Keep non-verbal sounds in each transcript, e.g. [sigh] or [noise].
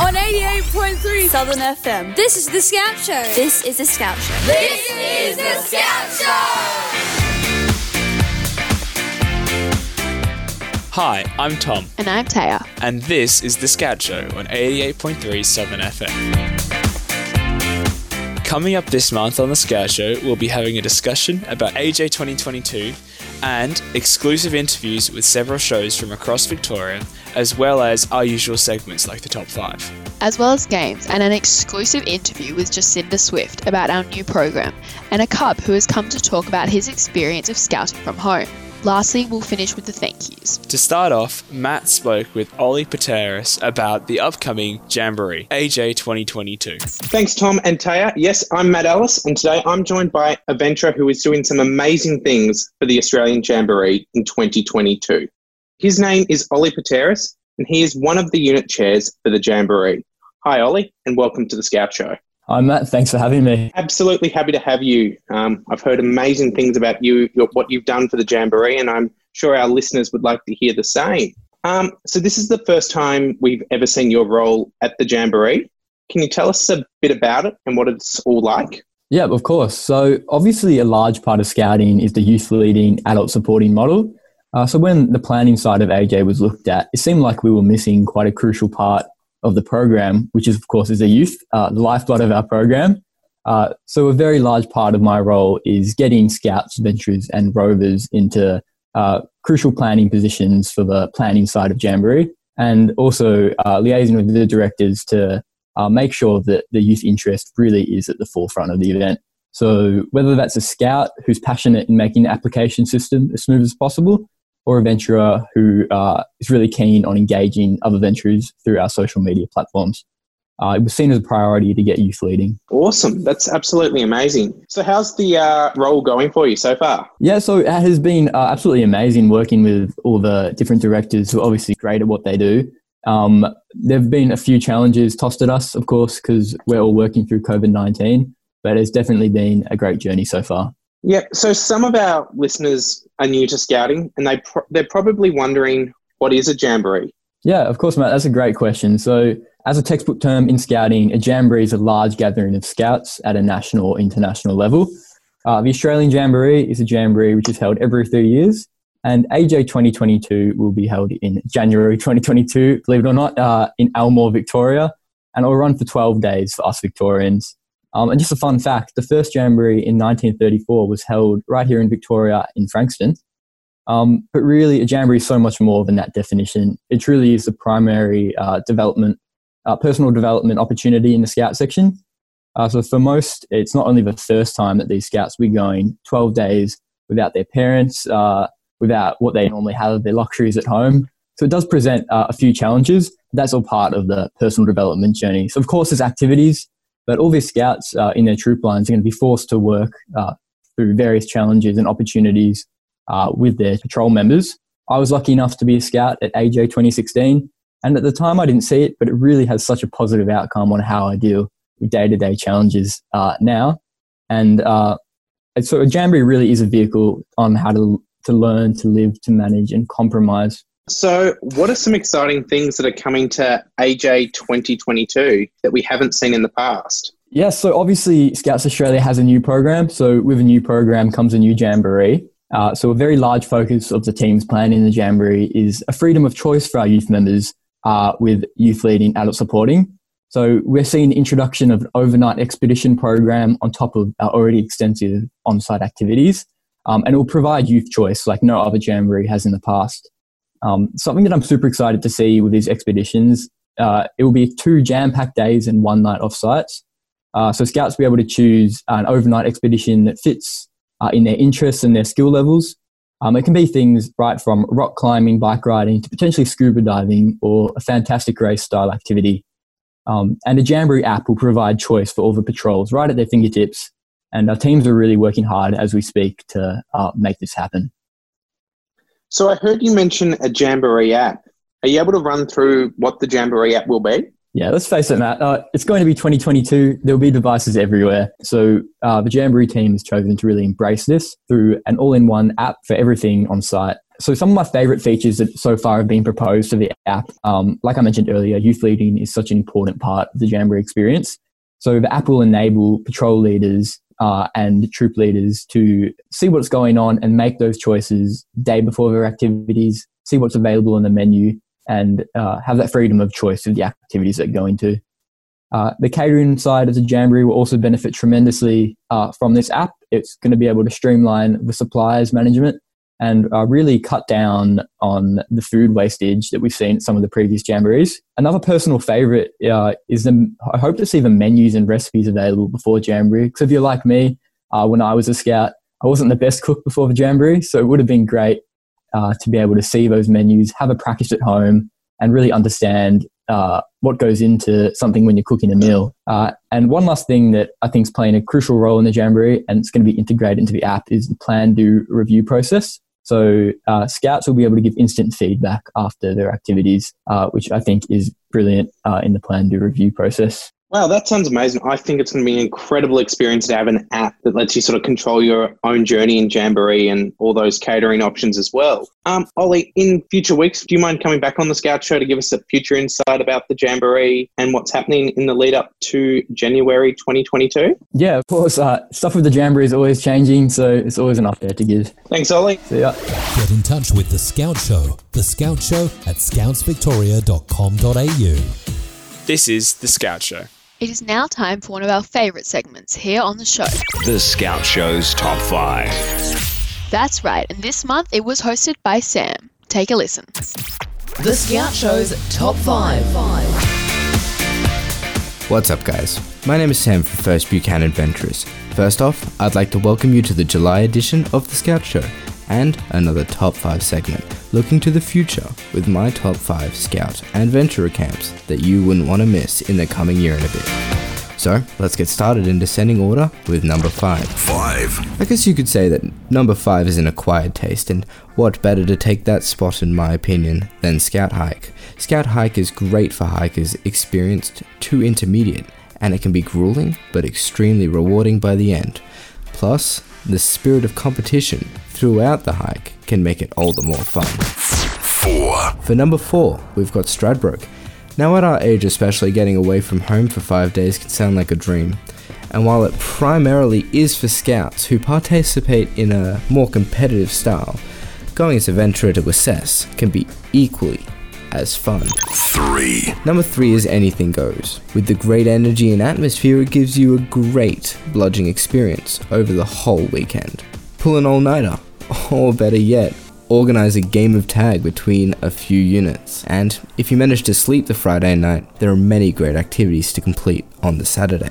on 88.3 Southern FM. This is the Scout Show. This is the Scout Show. This is the Scout Show. Hi, I'm Tom, And I'm Taya. and this is The Scout Show on 88.3 Southern FM. Coming up this month on The Scout Show, we'll be having a discussion about AJ 2022 and exclusive interviews with several shows from across Victoria, as well as our usual segments like the Top 5. As well as games and an exclusive interview with Jacinta Swift about our new program, and a cub who has come to talk about his experience of scouting from home. Lastly, we'll finish with the thank yous. To start off, Matt spoke with Ollie Pateras about the upcoming Jamboree, AJ 2022. Thanks, Tom and Taya. Yes, I'm Matt Ellis, and today I'm joined by a venturer who is doing some amazing things for the Australian Jamboree in 2022. His name is Ollie Pateras, and he is one of the unit chairs for the Jamboree. Hi, Ollie, and welcome to the Scout Show. Hi, Matt. Thanks for having me. Absolutely happy to have you. Um, I've heard amazing things about you, your, what you've done for the Jamboree, and I'm sure our listeners would like to hear the same. Um, so, this is the first time we've ever seen your role at the Jamboree. Can you tell us a bit about it and what it's all like? Yeah, of course. So, obviously, a large part of scouting is the youth leading, adult supporting model. Uh, so, when the planning side of AJ was looked at, it seemed like we were missing quite a crucial part of the program, which is, of course, is the youth, uh, the lifeblood of our program. Uh, so, a very large part of my role is getting scouts, venturers, and rovers into uh, crucial planning positions for the planning side of Jamboree, and also uh, liaising with the directors to uh, make sure that the youth interest really is at the forefront of the event. So, whether that's a scout who's passionate in making the application system as smooth as possible, or a venturer who uh, is really keen on engaging other ventures through our social media platforms. Uh, it was seen as a priority to get youth leading. Awesome. That's absolutely amazing. So, how's the uh, role going for you so far? Yeah, so it has been uh, absolutely amazing working with all the different directors who are obviously great at what they do. Um, there have been a few challenges tossed at us, of course, because we're all working through COVID 19, but it's definitely been a great journey so far. Yeah. So, some of our listeners are new to scouting and they they're probably wondering what is a jamboree? Yeah, of course, Matt. That's a great question. So, as a textbook term in scouting, a jamboree is a large gathering of scouts at a national or international level. Uh, the Australian Jamboree is a jamboree which is held every three years, and AJ 2022 will be held in January 2022, believe it or not, uh, in Elmore, Victoria, and it will run for 12 days for us Victorians. Um, and just a fun fact the first jamboree in 1934 was held right here in Victoria in Frankston. Um, but really, a jamboree is so much more than that definition. It truly is the primary uh, development, uh, personal development opportunity in the scout section. Uh, so for most, it's not only the first time that these scouts will be going 12 days without their parents, uh, without what they normally have, their luxuries at home. So it does present uh, a few challenges. That's all part of the personal development journey. So of course, there's activities, but all these scouts uh, in their troop lines are going to be forced to work through various challenges and opportunities uh, with their patrol members. I was lucky enough to be a scout at AJ 2016, and at the time I didn't see it, but it really has such a positive outcome on how I deal with day to day challenges uh, now. And uh, so a Jamboree really is a vehicle on how to, to learn, to live, to manage, and compromise. So, what are some exciting things that are coming to AJ 2022 that we haven't seen in the past? Yes, so obviously Scouts Australia has a new program. So with a new program comes a new Jamboree. Uh, so a very large focus of the team's plan in the Jamboree is a freedom of choice for our youth members uh, with youth leading, adult supporting. So we're seeing introduction of an overnight expedition program on top of our already extensive on-site activities. Um, and it will provide youth choice like no other Jamboree has in the past. Um, something that I'm super excited to see with these expeditions, uh, it will be two jam-packed days and one night off-sites. Uh, so scouts will be able to choose an overnight expedition that fits uh, in their interests and their skill levels. Um, it can be things right from rock climbing, bike riding, to potentially scuba diving or a fantastic race style activity. Um, and the Jamboree app will provide choice for all the patrols right at their fingertips. And our teams are really working hard as we speak to uh, make this happen. So I heard you mention a Jamboree app. Are you able to run through what the Jamboree app will be? Yeah, let's face it, Matt. Uh, it's going to be 2022. There'll be devices everywhere. So uh, the Jamboree team has chosen to really embrace this through an all-in-one app for everything on site. So some of my favorite features that so far have been proposed to the app, um, like I mentioned earlier, youth leading is such an important part of the Jamboree experience. So the app will enable patrol leaders uh, and troop leaders to see what's going on and make those choices day before their activities, see what's available in the menu, and uh, have that freedom of choice of the activities that go into. Uh, the catering side of the Jamboree will also benefit tremendously uh, from this app. It's going to be able to streamline the suppliers management and uh, really cut down on the food wastage that we've seen at some of the previous jamborees. Another personal favorite uh, is the, I hope to see the menus and recipes available before jamboree. Because if you're like me, uh, when I was a scout, I wasn't the best cook before the jamboree, so it would have been great uh, to be able to see those menus, have a practice at home, and really understand uh, what goes into something when you're cooking a meal. Uh, and one last thing that I think is playing a crucial role in the Jamboree and it's going to be integrated into the app is the plan, do, review process. So uh, scouts will be able to give instant feedback after their activities, uh, which I think is brilliant uh, in the plan do review process. Wow, that sounds amazing. I think it's going to be an incredible experience to have an app that lets you sort of control your own journey in Jamboree and all those catering options as well. Um, Ollie, in future weeks, do you mind coming back on the Scout Show to give us a future insight about the Jamboree and what's happening in the lead up to January 2022? Yeah, of course. Uh, stuff with the Jamboree is always changing, so it's always an update to give. Thanks, Ollie. See ya. Get in touch with The Scout Show. The Scout Show at scoutsvictoria.com.au. This is The Scout Show. It is now time for one of our favourite segments here on the show. The Scout Show's Top 5. That's right, and this month it was hosted by Sam. Take a listen. The Scout Show's Top 5. What's up, guys? My name is Sam from First Buchanan Adventurers. First off, I'd like to welcome you to the July edition of The Scout Show and another Top 5 segment, looking to the future with my Top 5 Scout and Venturer camps that you wouldn't want to miss in the coming year and a bit. So, let's get started in descending order with number 5. 5. I guess you could say that number 5 is an acquired taste, and what better to take that spot, in my opinion, than Scout Hike? Scout Hike is great for hikers experienced to intermediate, and it can be grueling but extremely rewarding by the end. Plus, the spirit of competition throughout the hike can make it all the more fun. 4. For number 4, we've got Stradbroke. Now, at our age, especially getting away from home for five days can sound like a dream. And while it primarily is for scouts who participate in a more competitive style, going as a venturer to assess can be equally as fun. 3. Number three is Anything Goes. With the great energy and atmosphere, it gives you a great bludging experience over the whole weekend. Pull an all nighter, [laughs] or better yet, organize a game of tag between a few units. And if you manage to sleep the Friday night, there are many great activities to complete on the Saturday.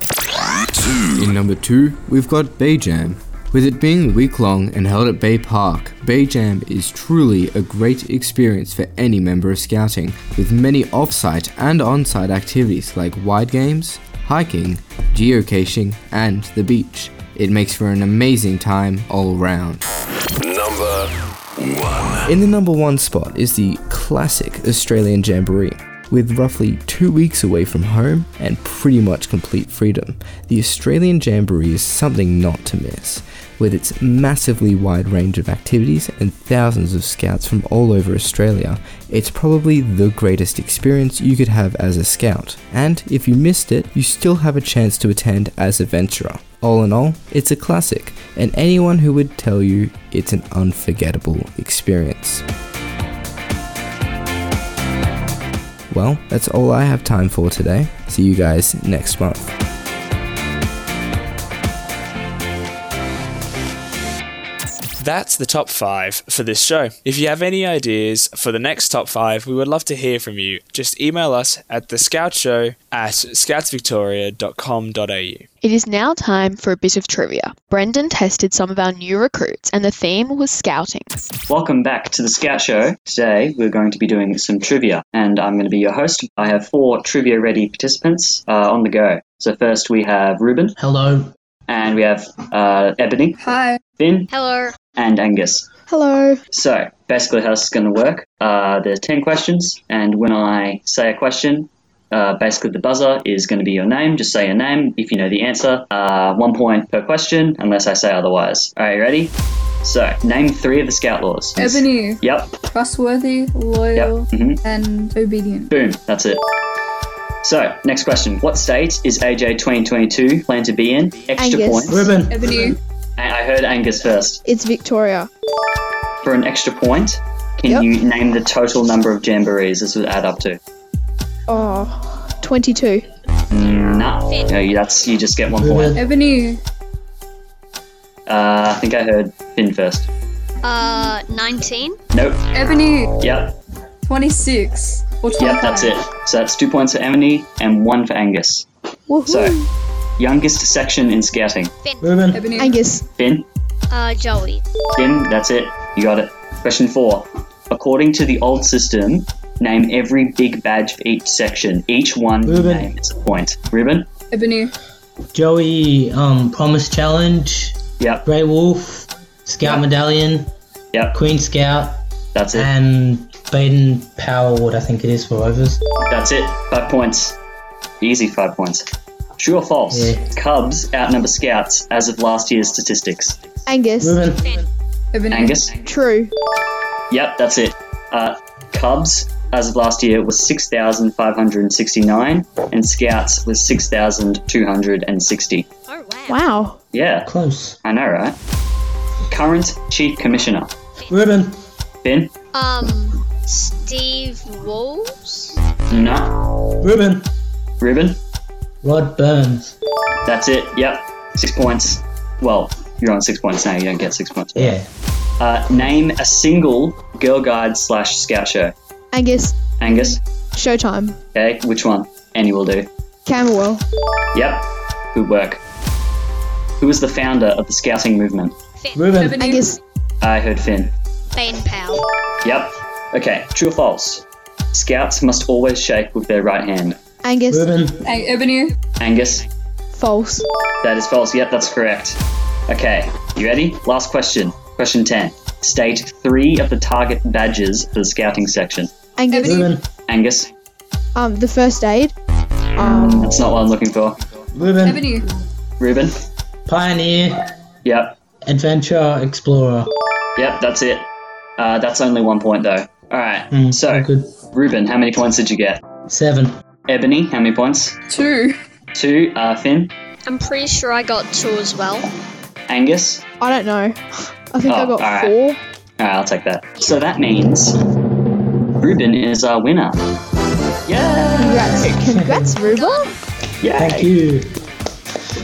2. In number two, we've got Bay Jam. With it being week long and held at Bay Park, Bay Jam is truly a great experience for any member of Scouting, with many off site and on site activities like wide games, hiking, geocaching, and the beach. It makes for an amazing time all round. 1. In the number one spot is the classic Australian Jamboree. With roughly two weeks away from home and pretty much complete freedom, the Australian Jamboree is something not to miss. With its massively wide range of activities and thousands of scouts from all over Australia, it's probably the greatest experience you could have as a scout. And if you missed it, you still have a chance to attend as a venturer. All in all, it's a classic, and anyone who would tell you it's an unforgettable experience. Well, that's all I have time for today. See you guys next month. That's the top five for this show. If you have any ideas for the next top five, we would love to hear from you. Just email us at the Scout Show at scoutsvictoria.com.au. It is now time for a bit of trivia. Brendan tested some of our new recruits, and the theme was scouting. Welcome back to the Scout Show. Today we're going to be doing some trivia, and I'm going to be your host. I have four trivia ready participants uh, on the go. So, first we have Reuben, Hello. and we have uh, Ebony, Hi. Finn, Hello. And Angus. Hello. So, basically, how this is going to work uh, there's 10 questions, and when I say a question, uh, basically the buzzer is going to be your name. Just say your name if you know the answer. Uh, one point per question, unless I say otherwise. Are you ready? So, name three of the Scout laws. Ebony, Yep. trustworthy, loyal, Yep. Mhm. and obedient. Boom. That's it. So, next question. What state is AJ 2022 planned to be in? Extra Angus. points. Reuben. Ebony, I I heard Angus first. It's Victoria. For an extra point, can Yep. you name the total number of jamborees this would add up to? Oh, 22. Nah. No, that's you just get one point. Ebony, Uh, I think I heard Finn first. Uh, 19. Nope. Ebony, Yep. 26. Or 25. Yep, that's it. So that's two points for Emily and one for Angus. So, youngest section in scouting. Reuben. Ebony, Angus. Finn? Uh, Joey. Finn, that's it. You got it. Question four. According to the old system, name every big badge for each section. Each one you Reuben. name is a point. Reuben? Ebony, Joey, um, Promise Challenge. Yep. Grey Wolf. Scout Medallion. Yep. Queen Scout. That's it. And Baden Powell Award, I think it is for Rovers. That's it. Five points. Easy five points. True or false? Yeah. Cubs outnumber Scouts as of last year's statistics. Angus. Reuben. Ebony, Angus? True. Yep, that's it. Uh, Cubs, as of last year, was 6,569, and Scouts was 6,260. Oh, wow. Wow. Yeah, Close. I know, right? Current Chief Commissioner. Reuben. Finn? Um, Steve Walls? No. Reuben. Ruben? Rod Burns. That's it. Yep. Six points. Well, you're on six points now. You don't get six points. Yeah. Uh, name a single Girl Guide slash Scout show. Angus. Angus? Showtime. Okay, which one? Any will do. Camberwell. Yep. Good work. Who was the founder of the Scouting movement? Reuben. Ebony, Angus. I heard Finn. Baden Powell. Yep. Okay, true or false? Scouts must always shake with their right hand. Angus. Reuben. Ang- Ebony, Angus? False. That is false. Yep, that's correct. Okay, you ready? Last question. Question 10. State three of the target badges for the scouting section. Angus. Reuben. Angus? Um, the first aid. Um, That's not what I'm looking for. Reuben. Ebony, Reuben? Pioneer. Yep. Adventure Explorer. Yep, that's it. Uh, that's only one point though. Alright, Mm, so, good. Ruben, how many points did you get? Seven. Ebony, how many points? two. Two. Uh, Finn? I'm pretty sure I got two as well. Angus? I don't know. I think I Oh, got alright. four. Alright, I'll take that. So that means Reuben is our winner. Yeah! Congrats, congrats, Ruba. Yay! Thank you.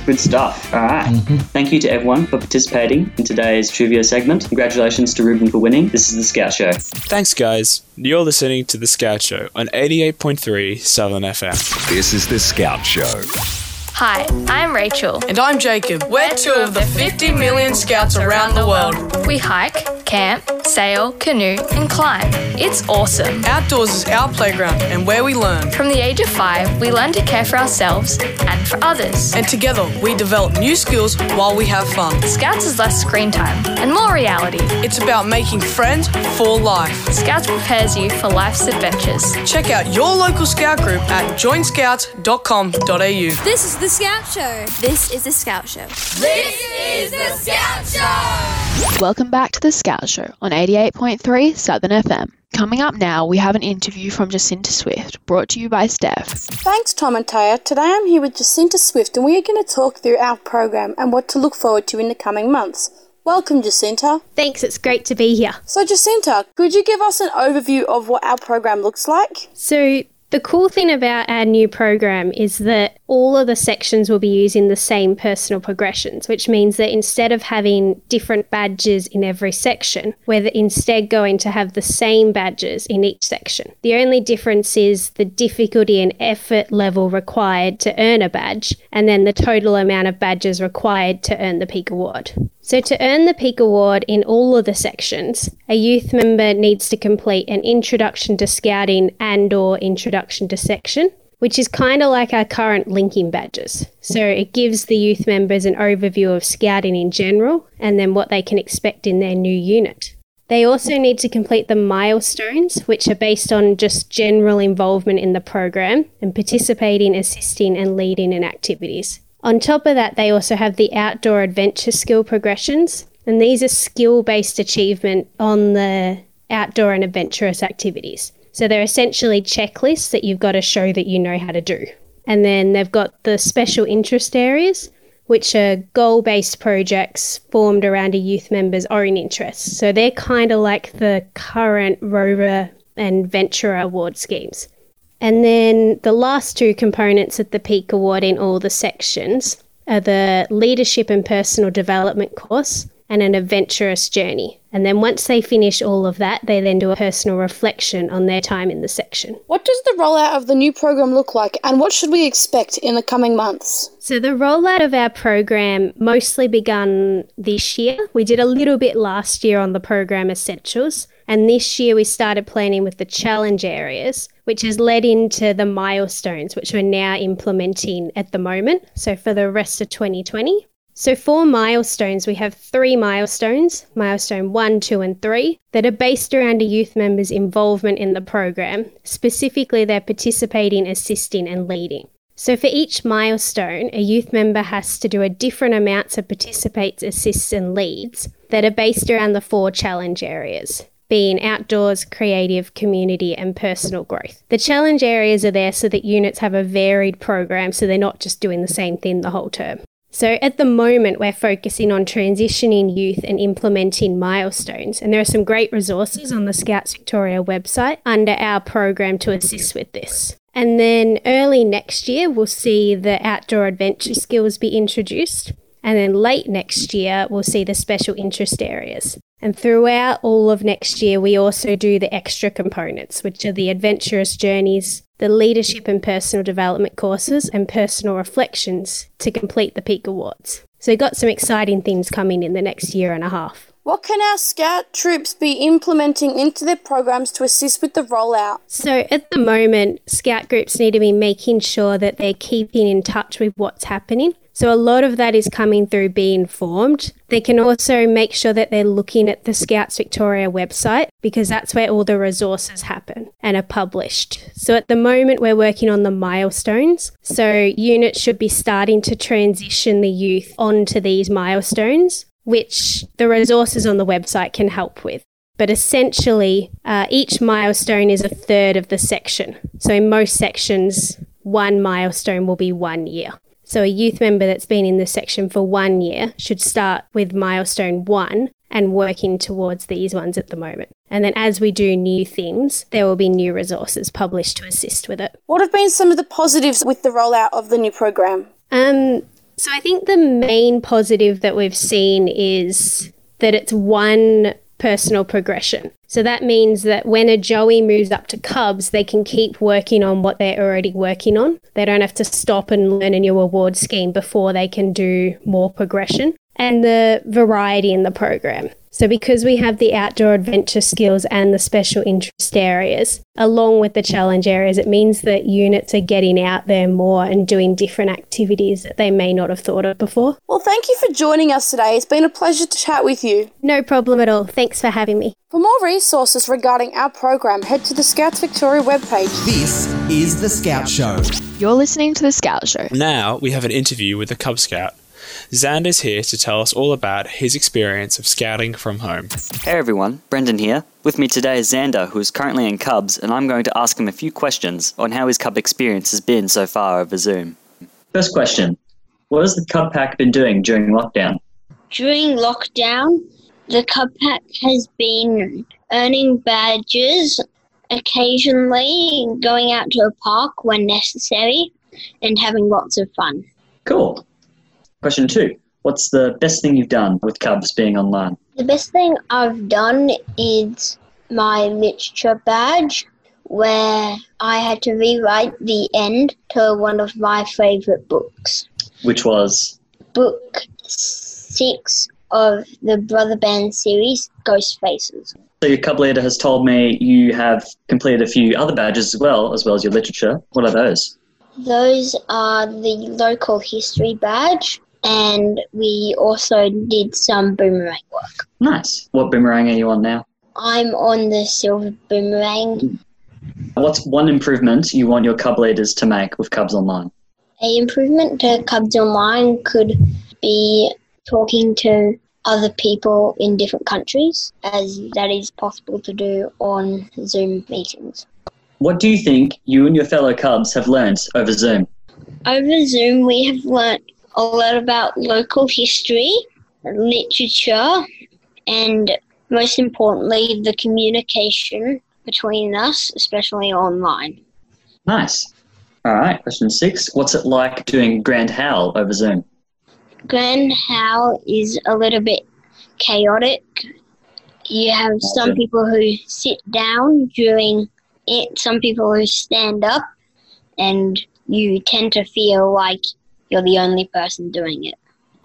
Good stuff. All right. Mm-hmm. Thank you to everyone for participating in today's trivia segment. Congratulations to Reuben for winning. This is the Scout Show. Thanks, guys. You're listening to The Scout Show on 88.3 Southern FM. This is the Scout Show. Hi, I'm Rachel. And I'm Jacob. We're two of the 50 million scouts around the world. We hike, camp, sail, canoe, and climb. It's awesome. Outdoors is our playground and where we learn. From the age of five, we learn to care for ourselves and for others. And together, we develop new skills while we have fun. Scouts is less screen time and more reality. It's about making friends for life. Scouts prepares you for life's adventures. Check out your local scout group at joinscouts.com.au. This is the Scout Show. This is the Scout Show. This is the Scout Show. Welcome back to the Scout Show on 88.3 Southern FM. Coming up now, we have an interview from Jacinta Swift, brought to you by Steph. Thanks, Tom and Taya. Today I'm here with Jacinta Swift, and we are going to talk through our program and what to look forward to in the coming months. Welcome, Jacinta. Thanks, it's great to be here. So, Jacinta, could you give us an overview of what our program looks like? So, the cool thing about our new program is that all of the sections will be using the same personal progressions, which means that instead of having different badges in every section, we're instead going to have the same badges in each section. The only difference is the difficulty and effort level required to earn a badge, and then the total amount of badges required to earn the Peak Award. So, to earn the Peak Award in all of the sections, a youth member needs to complete an Introduction to Scouting and/or Introduction to Section, which is kind of like our current linking badges. So, it gives the youth members an overview of Scouting in general and then what they can expect in their new unit. They also need to complete the milestones, which are based on just general involvement in the program and participating, assisting, and leading in activities. On top of that, they also have the outdoor adventure skill progressions. And these are skill based achievement on the outdoor and adventurous activities. So they're essentially checklists that you've got to show that you know how to do. And then they've got the special interest areas, which are goal based projects formed around a youth member's own interests. So they're kind of like the current Rover and Venturer award schemes. And then the last two components of the Peak Award in all the sections are the Leadership and Personal Development course and an adventurous journey. And then once they finish all of that, they then do a personal reflection on their time in the section. What does the rollout of the new program look like, and what should we expect in the coming months? So, the rollout of our program mostly begun this year. We did a little bit last year on the program essentials, and this year we started planning with the challenge areas, which has led into the milestones, which we're now implementing at the moment. So, for the rest of 2020. So, for milestones, we have three milestones milestone one, two, and three that are based around a youth member's involvement in the program. Specifically, they're participating, assisting, and leading. So, for each milestone, a youth member has to do a different amounts of participates, assists, and leads that are based around the four challenge areas being outdoors, creative, community, and personal growth. The challenge areas are there so that units have a varied program so they're not just doing the same thing the whole term. So at the moment, we're focusing on transitioning youth and implementing milestones. And there are some great resources on the Scouts Victoria website under our program to assist with this. And then early next year, we'll see the outdoor adventure skills be introduced. And then late next year, we'll see the special interest areas. And throughout all of next year, we also do the extra components, which are the adventurous journeys, the leadership and personal development courses, and personal reflections to complete the Peak Awards. So, we've got some exciting things coming in the next year and a half. What can our scout troops be implementing into their programs to assist with the rollout? So, at the moment, scout groups need to be making sure that they're keeping in touch with what's happening. So, a lot of that is coming through being informed. They can also make sure that they're looking at the Scouts Victoria website because that's where all the resources happen and are published. So, at the moment, we're working on the milestones. So, units should be starting to transition the youth onto these milestones which the resources on the website can help with. But essentially, uh, each milestone is a third of the section. So in most sections, one milestone will be one year. So a youth member that's been in the section for one year should start with milestone one and working towards these ones at the moment. And then as we do new things, there will be new resources published to assist with it. What have been some of the positives with the rollout of the new program? Um, so I think the main positive that we've seen is that it's one personal progression. So that means that when a Joey moves up to Cubs, they can keep working on what they're already working on. They don't have to stop and learn a new award scheme before they can do more progression. And the variety in the program. So, because we have the outdoor adventure skills and the special interest areas, along with the challenge areas, it means that units are getting out there more and doing different activities that they may not have thought of before. Well, thank you for joining us today. It's been a pleasure to chat with you. No problem at all. Thanks for having me. For more resources regarding our program, head to the Scouts Victoria webpage. This is The Scout Show. You're listening to The Scout Show. Now we have an interview with a Cub Scout. Xander's here to tell us all about his experience of scouting from home. Hey everyone, Brendan here. With me today is Xander, who is currently in Cubs, and I'm going to ask him a few questions on how his Cub experience has been so far over Zoom. First question What has the Cub Pack been doing during lockdown? During lockdown, the Cub Pack has been earning badges, occasionally going out to a park when necessary, and having lots of fun. Cool. Question two What's the best thing you've done with Cubs being online? The best thing I've done is my literature badge, where I had to rewrite the end to one of my favourite books. Which was? Book six of the Brother Band series, Ghost Faces. So your Cub leader has told me you have completed a few other badges as well, as well as your literature. What are those? Those are the local history badge, and we also did some boomerang work. Nice. What boomerang are you on now? I'm on the silver boomerang. What's one improvement you want your Cub leaders to make with Cubs Online? A improvement to Cubs Online could be talking to other people in different countries, as that is possible to do on Zoom meetings. What do you think you and your fellow Cubs have learned over Zoom? Over Zoom, we have learnt a lot about local history, literature, and most importantly, the communication between us, especially online. Nice. All right, question six. What's it like doing Grand Howl over Zoom? Grand Howl is a little bit chaotic. You have some people who sit down during it, some people who stand up, and you tend to feel like you're the only person doing it.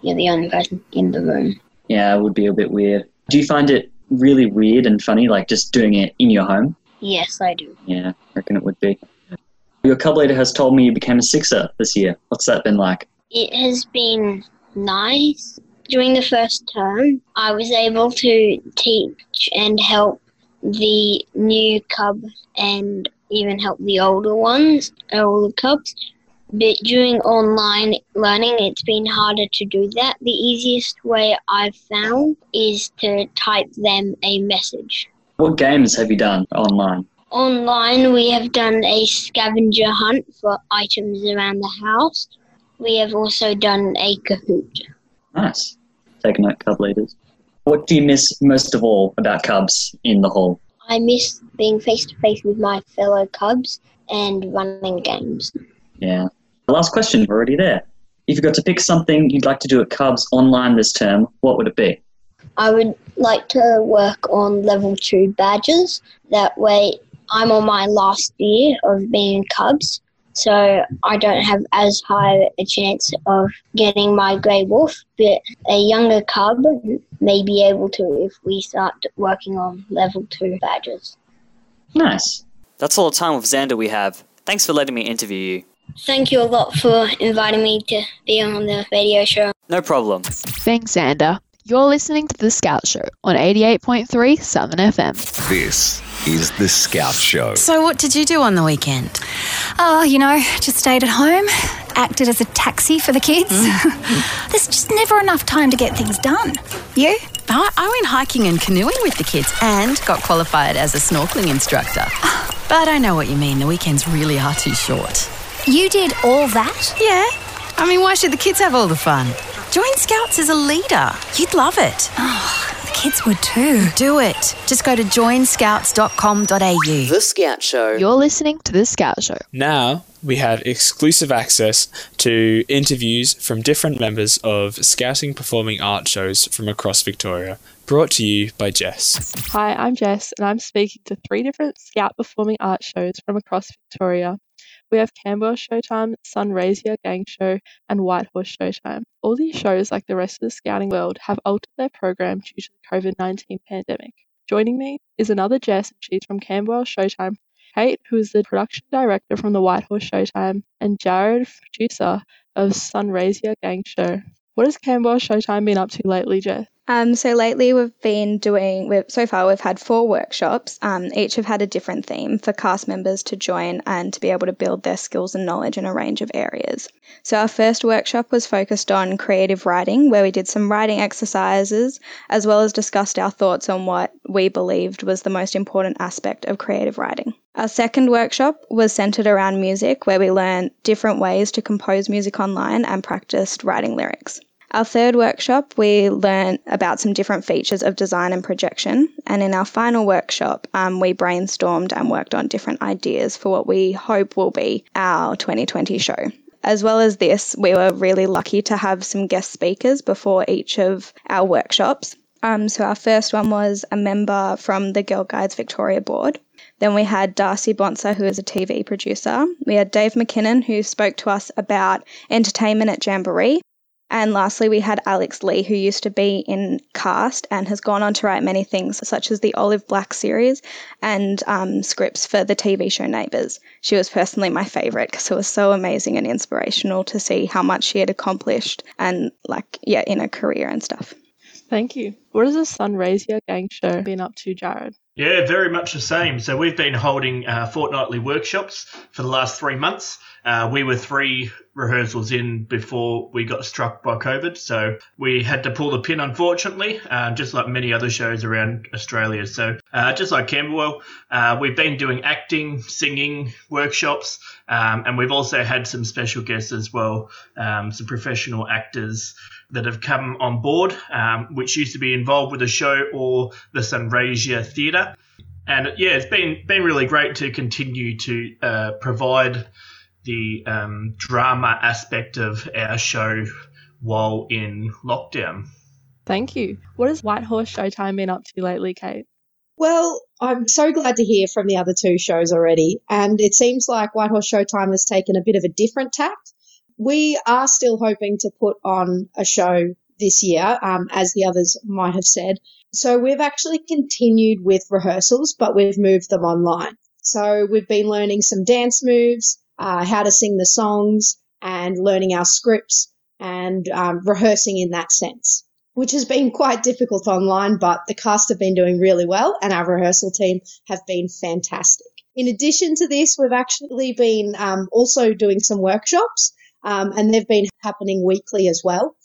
You're the only person in the room. Yeah, it would be a bit weird. Do you find it really weird and funny, like just doing it in your home? Yes, I do. Yeah, I reckon it would be. Your Cub leader has told me you became a sixer this year. What's that been like? It has been nice. During the first term, I was able to teach and help the new cub and even help the older ones, older cubs. But during online learning, it's been harder to do that. The easiest way I've found is to type them a message. What games have you done online? Online, we have done a scavenger hunt for items around the house. We have also done a Kahoot. Nice. Take a note, Cub leaders. What do you miss most of all about Cubs in the hall? I miss being face to face with my fellow Cubs and running games. Yeah. The last question, we're already there. If you got to pick something you'd like to do at Cubs online this term, what would it be? I would like to work on level two badges. That way, I'm on my last year of being Cubs, so I don't have as high a chance of getting my grey wolf. But a younger Cub may be able to if we start working on level two badges. Nice. That's all the time with Xander we have. Thanks for letting me interview you. Thank you a lot for inviting me to be on the radio show. No problem. Thanks, Xander. You're listening to The Scout Show on 88.3 Southern FM. This is The Scout Show. So, what did you do on the weekend? Oh, you know, just stayed at home, acted as a taxi for the kids. Mm. [laughs] There's just never enough time to get things done. You? I, I went hiking and canoeing with the kids and got qualified as a snorkeling instructor. [sighs] But I know what you mean, the weekends really are too short. You did all that? Yeah. I mean, why should the kids have all the fun? Join Scouts as a leader. You'd love it. Oh, the kids would too. Do it. Just go to joinscouts.com.au. The Scout Show. You're listening to The Scout Show. Now we have exclusive access to interviews from different members of Scouting Performing Art shows from across Victoria, brought to you by Jess. Hi, I'm Jess, and I'm speaking to three different Scout performing art shows from across Victoria. We have Camberwell Showtime, Sunraysia Gang Show, and Whitehorse Showtime. All these shows, like the rest of the scouting world, have altered their program due to the COVID 19 pandemic. Joining me is another Jess, and she's from Camberwell Showtime, Kate, who is the production director from the Whitehorse Showtime, and Jared, producer of Sunraysia Gang Show. What has Camberwell Showtime been up to lately, Jess? Um, so lately we've been doing, we've, so far we've had four workshops. Um, each have had a different theme for cast members to join and to be able to build their skills and knowledge in a range of areas. So our first workshop was focused on creative writing, where we did some writing exercises, as well as discussed our thoughts on what we believed was the most important aspect of creative writing. Our second workshop was centered around music, where we learned different ways to compose music online and practiced writing lyrics. Our third workshop, we learned about some different features of design and projection. And in our final workshop, um, we brainstormed and worked on different ideas for what we hope will be our 2020 show. As well as this, we were really lucky to have some guest speakers before each of our workshops. Um, so our first one was a member from the Girl Guides Victoria board. Then we had Darcy Bonser, who is a TV producer. We had Dave McKinnon, who spoke to us about entertainment at Jamboree. And lastly, we had Alex Lee, who used to be in cast and has gone on to write many things, such as the Olive Black series and um, scripts for the TV show Neighbours. She was personally my favourite because it was so amazing and inspirational to see how much she had accomplished and, like, yeah, in her career and stuff. Thank you. What has the Sunraysia Gang Show been up to, Jared? Yeah, very much the same. So we've been holding uh, fortnightly workshops for the last three months, Uh, we were three rehearsals in before we got struck by COVID, so we had to pull the pin, unfortunately, uh, just like many other shows around Australia. So, uh, just like Camberwell, uh, we've been doing acting, singing workshops, um, and we've also had some special guests as well, um, some professional actors that have come on board, um, which used to be involved with the show or the Sunraysia Theatre. And yeah, it's been been really great to continue to uh, provide the um, drama aspect of our show while in lockdown. Thank you. What has Whitehorse Showtime been up to lately, Kate? Well, I'm so glad to hear from the other two shows already, and it seems like Whitehorse Showtime has taken a bit of a different tact. We are still hoping to put on a show this year, um, as the others might have said. So we've actually continued with rehearsals, but we've moved them online. So we've been learning some dance moves, uh, how to sing the songs, and learning our scripts and um, rehearsing in that sense, which has been quite difficult online, but the cast have been doing really well, and our rehearsal team have been fantastic. In addition to this, we've actually been um, also doing some workshops, um, and they've been happening weekly as well.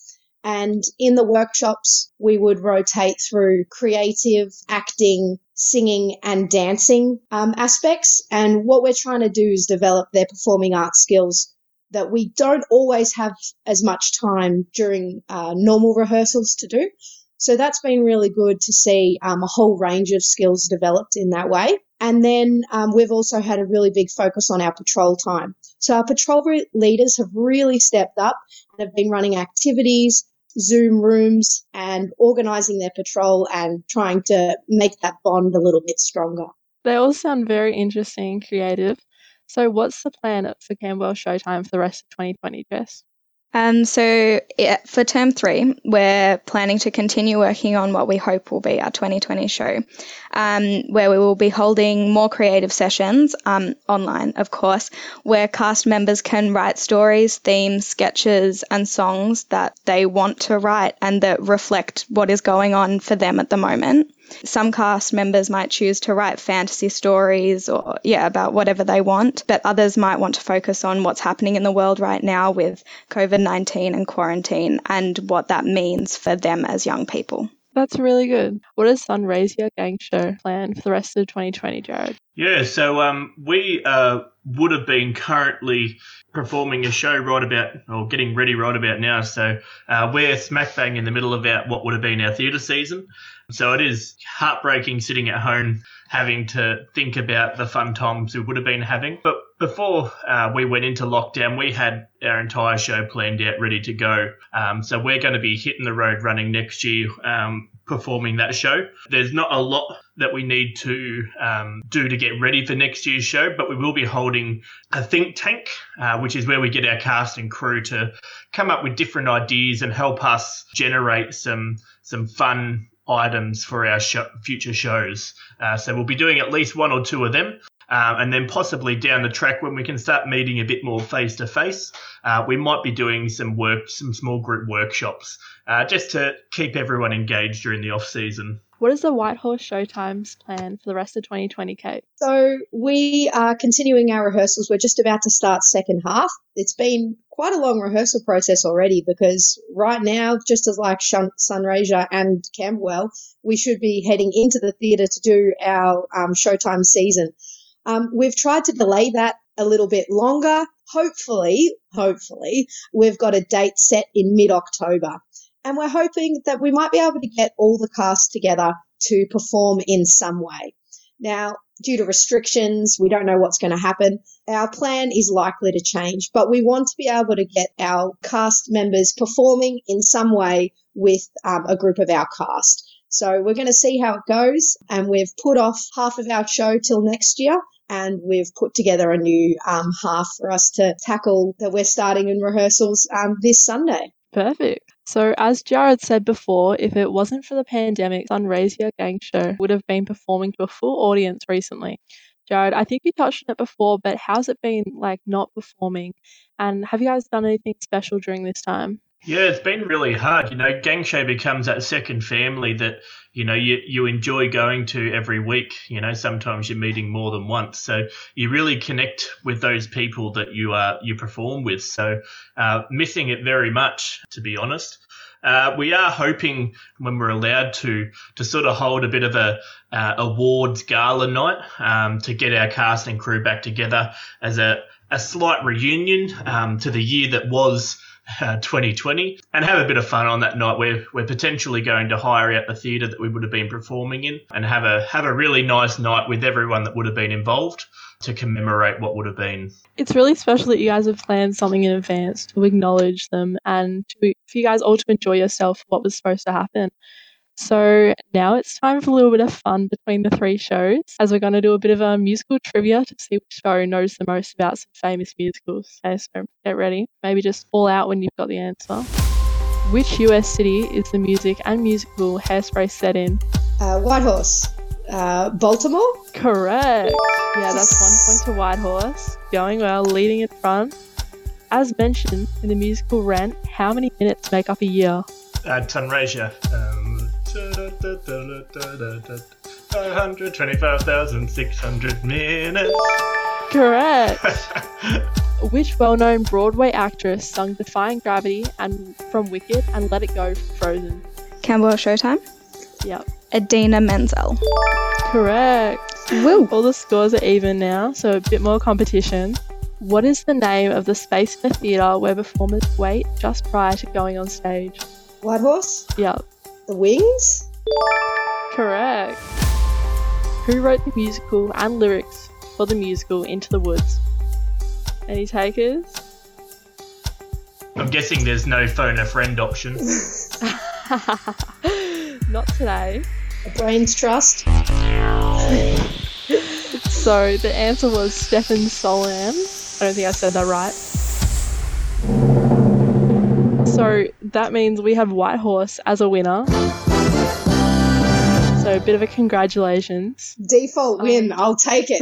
And in the workshops, we would rotate through creative, acting, singing, and dancing um, aspects. And what we're trying to do is develop their performing arts skills that we don't always have as much time during uh, normal rehearsals to do. So that's been really good to see um, a whole range of skills developed in that way. And then um, we've also had a really big focus on our patrol time. So our patrol leaders have really stepped up and have been running activities, Zoom rooms and organizing their patrol and trying to make that bond a little bit stronger. They all sound very interesting and creative. So, what's the plan for Camberwell Showtime for the rest of 2020, Jess? Um, so for term three, we're planning to continue working on what we hope will be our 2020 show, um, where we will be holding more creative sessions um, online, of course, where cast members can write stories, themes, sketches, and songs that they want to write and that reflect what is going on for them at the moment. Some cast members might choose to write fantasy stories or, yeah, about whatever they want, but others might want to focus on what's happening in the world right now with COVID 19 and quarantine and what that means for them as young people. That's really good. What does Sunraysia Gang Show plan for the rest of 2020, Jared? Yeah, so um, we uh, would have been currently performing a show right about, or getting ready right about now. So uh, we're smack bang in the middle of our, what would have been our theatre season. So it is heartbreaking sitting at home having to think about the fun times we would have been having. But before uh, we went into lockdown, we had our entire show planned out, ready to go. Um, so we're going to be hitting the road running next year. Um, performing that show. There's not a lot that we need to um, do to get ready for next year's show, but we will be holding a think tank, uh, which is where we get our cast and crew to come up with different ideas and help us generate some some fun items for our future shows. Uh, so we'll be doing at least one or two of them. Um, and then possibly down the track when we can start meeting a bit more face to face, we might be doing some work, some small group workshops, uh, just to keep everyone engaged during the off season. What is the Whitehorse Showtimes plan for the rest of 2020, Kate? So we are continuing our rehearsals. We're just about to start second half. It's been quite a long rehearsal process already because right now, just as like Sunraysia and Camberwell, we should be heading into the theatre to do our um, Showtime season. Um, we've tried to delay that a little bit longer. Hopefully, hopefully, we've got a date set in mid October. And we're hoping that we might be able to get all the cast together to perform in some way. Now, due to restrictions, we don't know what's going to happen. Our plan is likely to change, but we want to be able to get our cast members performing in some way with um, a group of our cast. So we're going to see how it goes, and we've put off half of our show till next year. And we've put together a new um, half for us to tackle that we're starting in rehearsals um, this Sunday. Perfect. So, as Jared said before, if it wasn't for the pandemic, Sunraysia Gang Show would have been performing to a full audience recently. Jared, I think you touched on it before, but how's it been like not performing? And have you guys done anything special during this time? Yeah, it's been really hard. You know, Gang Show becomes that second family that you know you, you enjoy going to every week you know sometimes you're meeting more than once. So you really connect with those people that you are you perform with. So uh, missing it very much to be honest. Uh, we are hoping when we're allowed to to sort of hold a bit of a uh, awards gala night um, to get our cast and crew back together as a, a slight reunion um, to the year that was uh, 2020 and have a bit of fun on that night. We're, we're potentially going to hire out the theatre that we would have been performing in and have a have a really nice night with everyone that would have been involved to commemorate what would have been. It's really special that you guys have planned something in advance to acknowledge them and to, for you guys all to enjoy yourself what was supposed to happen. So now it's time for a little bit of fun between the three shows, as we're going to do a bit of a musical trivia to see which show knows the most about some famous musicals. Okay, so get ready. Maybe just fall out when you've got the answer. Which US city is the music and musical Hairspray set in? Uh, Whitehorse. Uh, Baltimore? Correct. Yeah, that's one point to Whitehorse. Going well, leading in front. As mentioned in the musical Rent, how many minutes make up a year? Uh, Sunraysia. Um, 525,600 minutes. Correct. [laughs] Which well known Broadway actress sung Defying Gravity and from Wicked and Let It Go from Frozen? Camberwell Showtime? Yep. Idina Menzel. Correct. Woo. All the scores are even now, so a bit more competition. What is the name of the space in the theatre where performers wait just prior to going on stage? Whitehorse? Yep. The Wings? Correct. Who wrote the musical and lyrics for the musical Into the Woods? Any takers? I'm guessing there's no phone a friend option. [laughs] [laughs] Not today. A brains trust. [laughs] so the answer was Stefan Solan. I don't think I said that right. So that means we have Whitehorse as a winner. So a bit of a congratulations. Default win. I'll take it.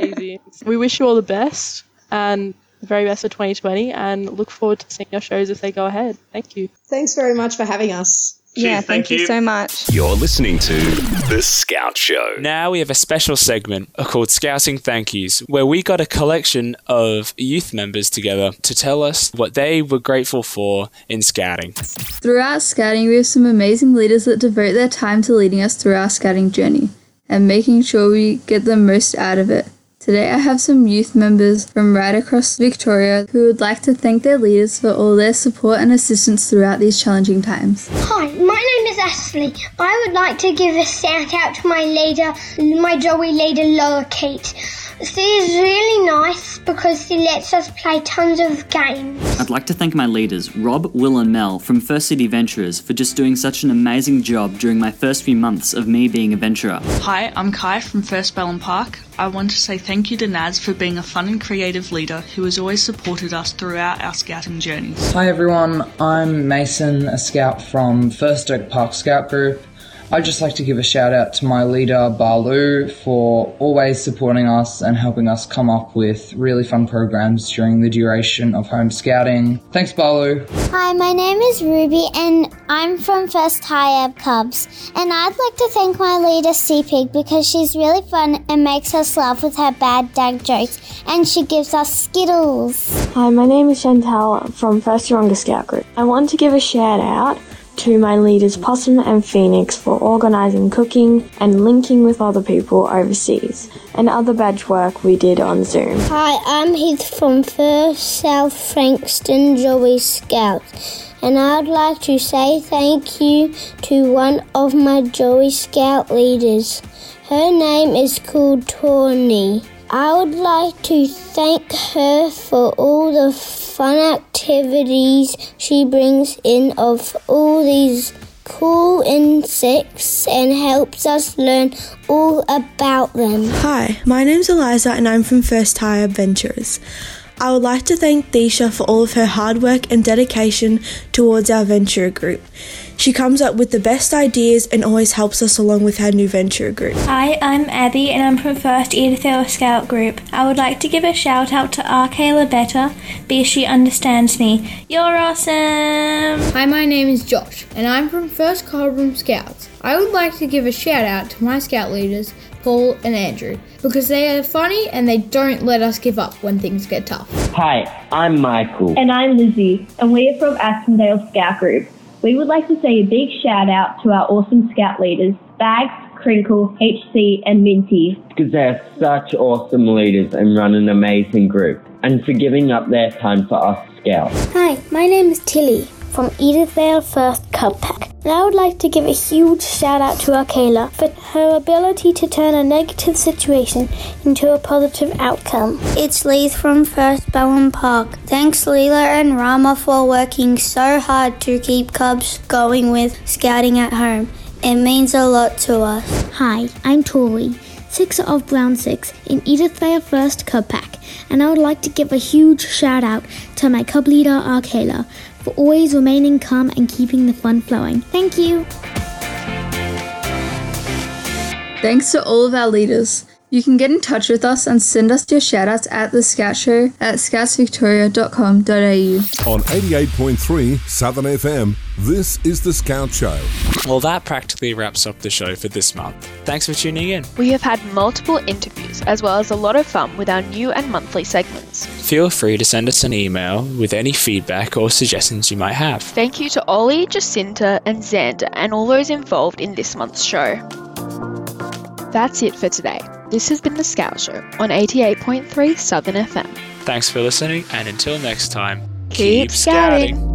[laughs] Easy. We wish you all the best and the very best for 2020 and look forward to seeing your shows if they go ahead. Thank you. Thanks very much for having us. Yeah, thank, you so much. You're listening to The Scout Show. Now we have a special segment called Scouting Thank Yous, where we got a collection of youth members together to tell us what they were grateful for in scouting. Throughout scouting, we have some amazing leaders that devote their time to leading us through our scouting journey and making sure we get the most out of it. Today I have some youth members from right across Victoria who would like to thank their leaders for all their support and assistance throughout these challenging times. Hi, my name is Ashley. I would like to give a shout out to my leader, my Joey leader, Laura Kate. She is really nice because she lets us play tons of games. I'd like to thank my leaders, Rob, Will, and Mel from First City Venturers, for just doing such an amazing job during my first few months of me being a venturer. Hi, I'm Kai from First Ballam Park. I want to say thank you to Naz for being a fun and creative leader who has always supported us throughout our scouting journeys. Hi everyone, I'm Mason, a scout from First Oak Park Scout Group. I'd just like to give a shout out to my leader, Baloo, for always supporting us and helping us come up with really fun programs during the duration of home scouting. Thanks, Baloo. Hi, my name is Ruby and I'm from First High Ab Cubs. And I'd like to thank my leader, Sea Pig, because she's really fun and makes us laugh with her bad dad jokes. And she gives us Skittles. Hi, my name is Chantal from First Yoronga Scout Group. I want to give a shout out to my leaders Possum and Phoenix for organising cooking and linking with other people overseas, and other badge work we did on Zoom. Hi, I'm Heath from First South Frankston Joey Scouts, and I'd like to say thank you to one of my Joey Scout leaders. Her name is called Tawny. I would like to thank her for all the fun activities she brings in of all these cool insects and helps us learn all about them. Hi, my name's Eliza and I'm from First High Adventurers. I would like to thank Disha for all of her hard work and dedication towards our Venturer group. She comes up with the best ideas and always helps us along with our new venture group. Hi, I'm Abby and I'm from First Edithvale Scout Group. I would like to give a shout out to our Kayla Better because she understands me. You're awesome! Hi, my name is Josh and I'm from First Cobram Scouts. I would like to give a shout out to my scout leaders, Paul and Andrew, because they are funny and they don't let us give up when things get tough. Hi, I'm Michael. And I'm Lizzie, and we are from Aspendale Scout Group. We would like to say a big shout out to our awesome scout leaders, Bags, Crinkle, HC, and Minty. Because they're such awesome leaders and run an amazing group, and for giving up their time for us scouts. Hi, my name is Tilly from Edithvale First Cub Pack. And I would like to give a huge shout out to Akela for her ability to turn a negative situation into a positive outcome. It's Leith from First Ballam Park. Thanks Leela and Rama for working so hard to keep Cubs going with scouting at home. It means a lot to us. Hi, I'm Tori, sixer of Brown Six in Edithvale First Cub Pack, and I would like to give a huge shout out to my cub leader Akela for always remaining calm and keeping the fun flowing. Thank you. Thanks to all of our leaders. You can get in touch with us and send us your shoutouts at the Scout Show at scoutsvictoria.com.au. On 88.3 Southern FM, this is The Scout Show. Well, that practically wraps up the show for this month. Thanks for tuning in. We have had multiple interviews as well as a lot of fun with our new and monthly segments. Feel free to send us an email with any feedback or suggestions you might have. Thank you to Ollie, Jacinta, and Xander, and all those involved in this month's show. That's it for today. This has been The Scout Show on 88.3 Southern FM. Thanks for listening, and until next time, Keep scouting.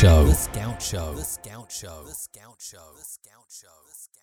The Scout Show. The Scout Show. The Scout Show. The Scout Show. The Scout Show.